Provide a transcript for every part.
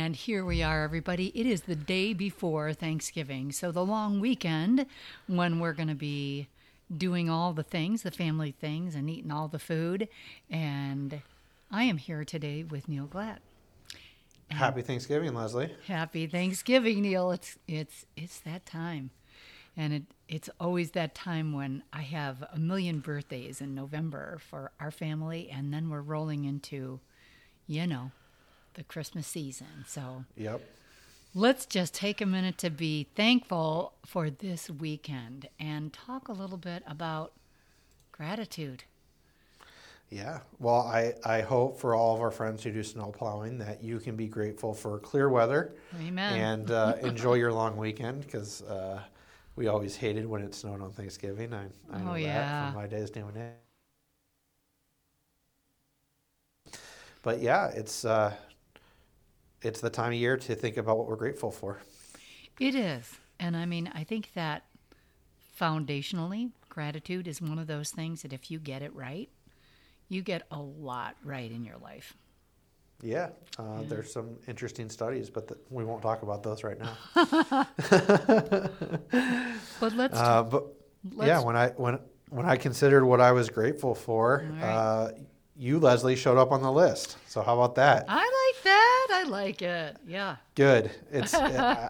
And here we are, everybody. It is the day before Thanksgiving. So, the long weekend when we're going to be doing all the things, the family things, and eating all the food. And I am here today with Neal Glatt. Happy Thanksgiving, Leslie. Happy Thanksgiving, Neal. It's it's it's that time. And it it's always that time when I have a million birthdays in November for our family and then we're rolling into you know, the Christmas season. So Yep. let's just take a minute to be thankful for this weekend and talk a little bit about gratitude. Yeah. Well, I, I hope for all of our friends who do snow plowing that you can be grateful for clear weather Amen. and uh, enjoy your long weekend because uh, we always hated when it snowed on Thanksgiving. I, I know Oh, that from my days doing it. But yeah, it's uh, it's the time of year to think about what we're grateful for. It is. And I mean, I think that foundationally, gratitude is one of those things that if you get it right, you get a lot right in your life. Yeah, uh, there's some interesting studies, but th- we won't talk about those right now. But let's Uh, but Let's- yeah, when I when when I considered what I was grateful for, right. uh, you Leslie showed up on the list. So how about that? I like that. I like it. Yeah. Good. It's uh,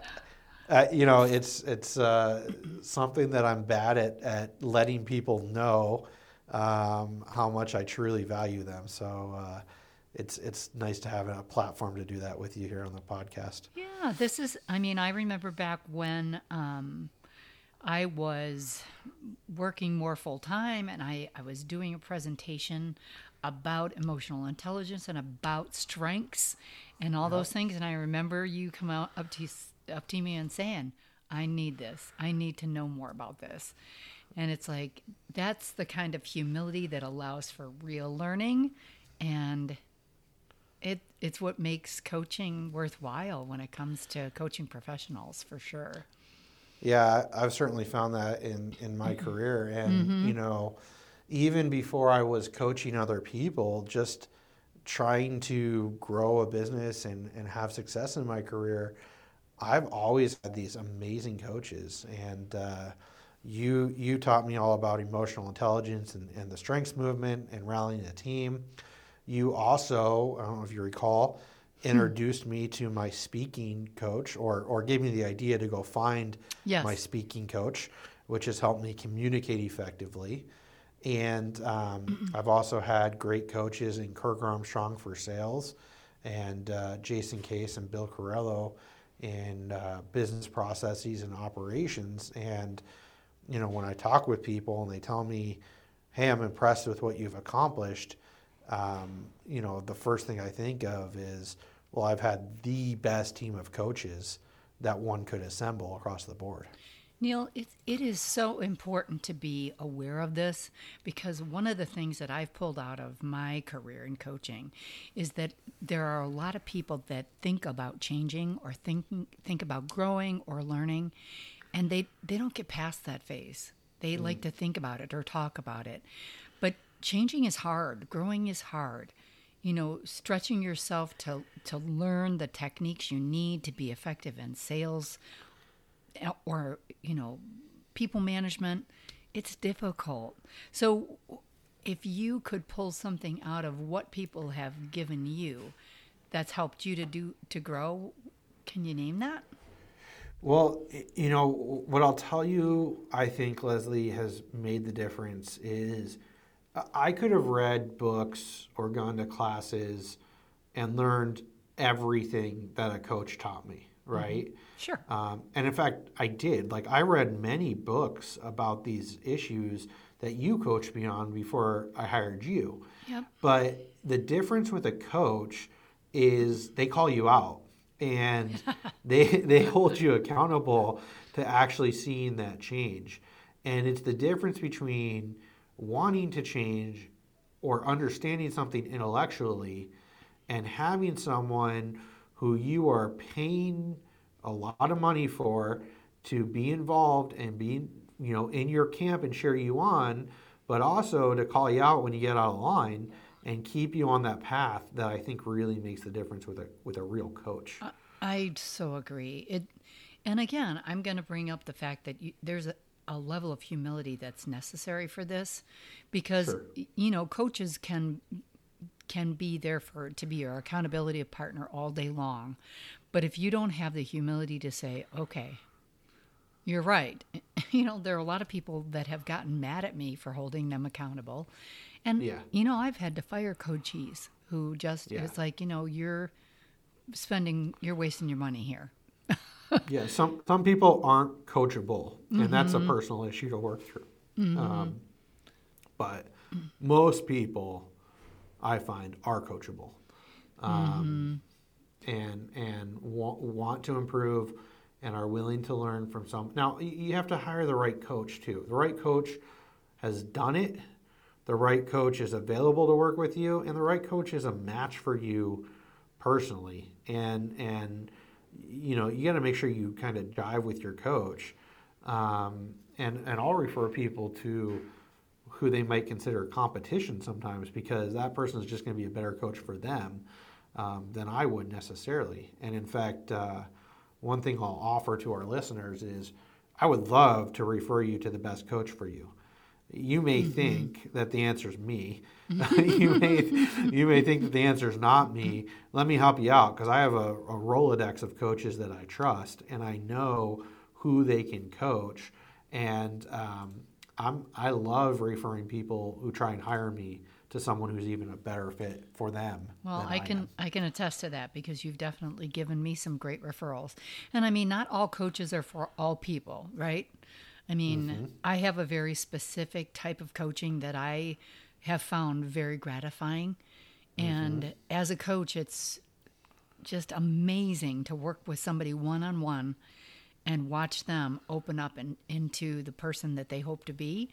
uh, you know it's it's uh, something that I'm bad at at letting people know um, how much I truly value them. So. Uh, it's it's nice to have a platform to do that with you here on the podcast. Yeah, this is, I mean, I remember back when um, I was working more full time and I, I was doing a presentation about emotional intelligence and about strengths and all those things. And I remember you come out up to, up to me and saying, I need this. I need to know more about this. And it's like, that's the kind of humility that allows for real learning. And it it's what makes coaching worthwhile when it comes to coaching professionals for sure. Yeah, I've certainly found that in in my mm-hmm. career, and mm-hmm. you know, even before I was coaching other people, just trying to grow a business and and have success in my career, I've always had these amazing coaches, and uh, you you taught me all about emotional intelligence and, and the strengths movement and rallying a team. You also, I don't know if you recall, introduced me to my speaking coach, or or gave me the idea to go find Yes. my speaking coach, which has helped me communicate effectively. And um, I've also had great coaches in Kirk Armstrong for sales, and uh, Jason Case and Bill Corello in uh, business processes and operations. And you know, when I talk with people and they tell me, "Hey, I'm impressed with what you've accomplished," um, you know, the first thing I think of is, well, I've had the best team of coaches that one could assemble across the board. Neal, it, it is so important to be aware of this because one of the things that I've pulled out of my career in coaching is that there are a lot of people that think about changing or think, think about growing or learning, and they, they don't get past that phase. They mm. like to think about it or talk about it. But changing is hard, growing is hard. You know, stretching yourself to, to learn the techniques you need to be effective in sales or you know people management it's difficult. So if you could pull something out of what people have given you that's helped you to do to grow can you name that? Well, you know, what I'll tell you, I think Leslie has made the difference is I- I could have read books or gone to classes and learned everything that a coach taught me, right? sure Um, and in fact, I did. Like, I read many books about these issues that you coached me on before I hired you. Yep. But the difference with a coach is they call you out and they, they hold you accountable to actually seeing that change. And it's the difference between wanting to change or understanding something intellectually and having someone who you are paying a lot of money for to be involved and be you know in your camp and cheer you on but also to call you out when you get out of line and keep you on that path that I think really makes the difference with a with a real coach. I so agree. It, and again, I'm going to bring up the fact that you, there's a, a level of humility that's necessary for this, because Sure. you know coaches can can be there for to be your accountability partner all day long, but if you don't have the humility to say, okay, you're right. You know, there are a lot of people that have gotten mad at me for holding them accountable. And, Yeah. you know, I've had to fire coaches who just, Yeah. it's like, you know, you're spending, you're wasting your money here. yeah, some some people aren't coachable, and that's a personal issue to work through. Um, but most people, I find, are coachable, um, and and want, want to improve, and are willing to learn from some. Now you have to hire the right coach too. The right coach has done it. The right coach is available to work with you, and the right coach is a match for you personally. And and you know you got to make sure you kind of dive with your coach. Um, and and I'll refer people to who they might consider competition sometimes because that person is just going to be a better coach for them um, than I would necessarily. And in fact, uh, one thing I'll offer to our listeners is I would love to refer you to the best coach for you. You may think that the answer is me. you may you may think that the answer is not me. Let me help you out because I have a, a Rolodex of coaches that I trust and I know who they can coach. And um, I'm I love referring people who try and hire me to someone who's even a better fit for them. Well, than I can am. I can attest to that because you've definitely given me some great referrals. And I mean, not all coaches are for all people, right? I mean, mm-hmm. I have a very specific type of coaching that I have found very gratifying. Mm-hmm. And as a coach, it's just amazing to work with somebody one on one and watch them open up and into the person that they hope to be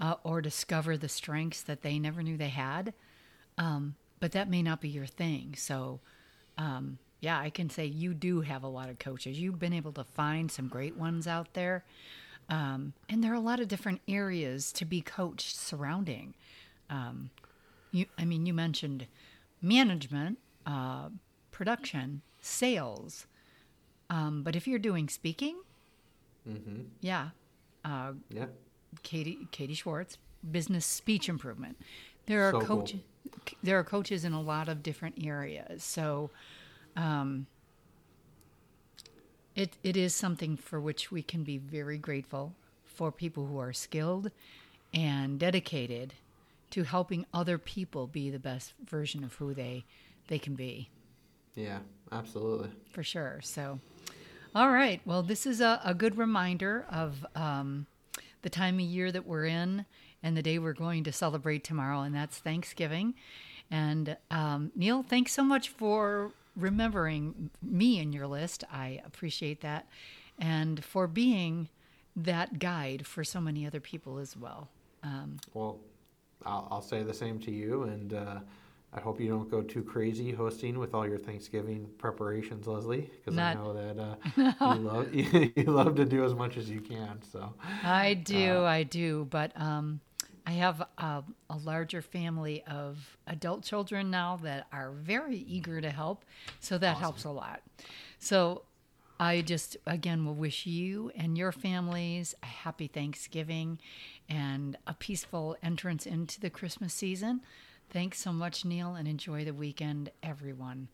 uh, or discover the strengths that they never knew they had um, but that may not be your thing. So, um, yeah, I can say you do have a lot of coaches. You've been able to find some great ones out there. Um, and there are a lot of different areas to be coached surrounding. Um, you, I mean, you mentioned management, uh, production, sales. Um, but if you're doing speaking, yeah, uh, Yeah. Katie Katie Schwartz, business speech improvement. There are So cool. coaches. There are coaches in a lot of different areas. So, um, it it is something for which we can be very grateful for people who are skilled and dedicated to helping other people be the best version of who they they can be Yeah, absolutely. for sure. So, all right. Well, this is a, a good reminder of um, the time of year that we're in and the day we're going to celebrate tomorrow, and that's Thanksgiving. And um, Neal, thanks so much for remembering me in your list. I appreciate that. And for being that guide for so many other people as well. Um, Well, I'll, I'll say the same to you, and uh, I hope you don't go too crazy hosting with all your Thanksgiving preparations, Leslie, because I know that uh, you love you love to do as much as you can. So I do, I do, but um, I have a, a larger family of adult children now that are very eager to help, so that helps a lot. So I just again will wish you and your families a happy Thanksgiving and a peaceful entrance into the Christmas season. Thanks so much, Neal, and enjoy the weekend, everyone.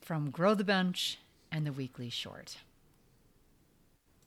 From Grow the Bench and the Weekly Short.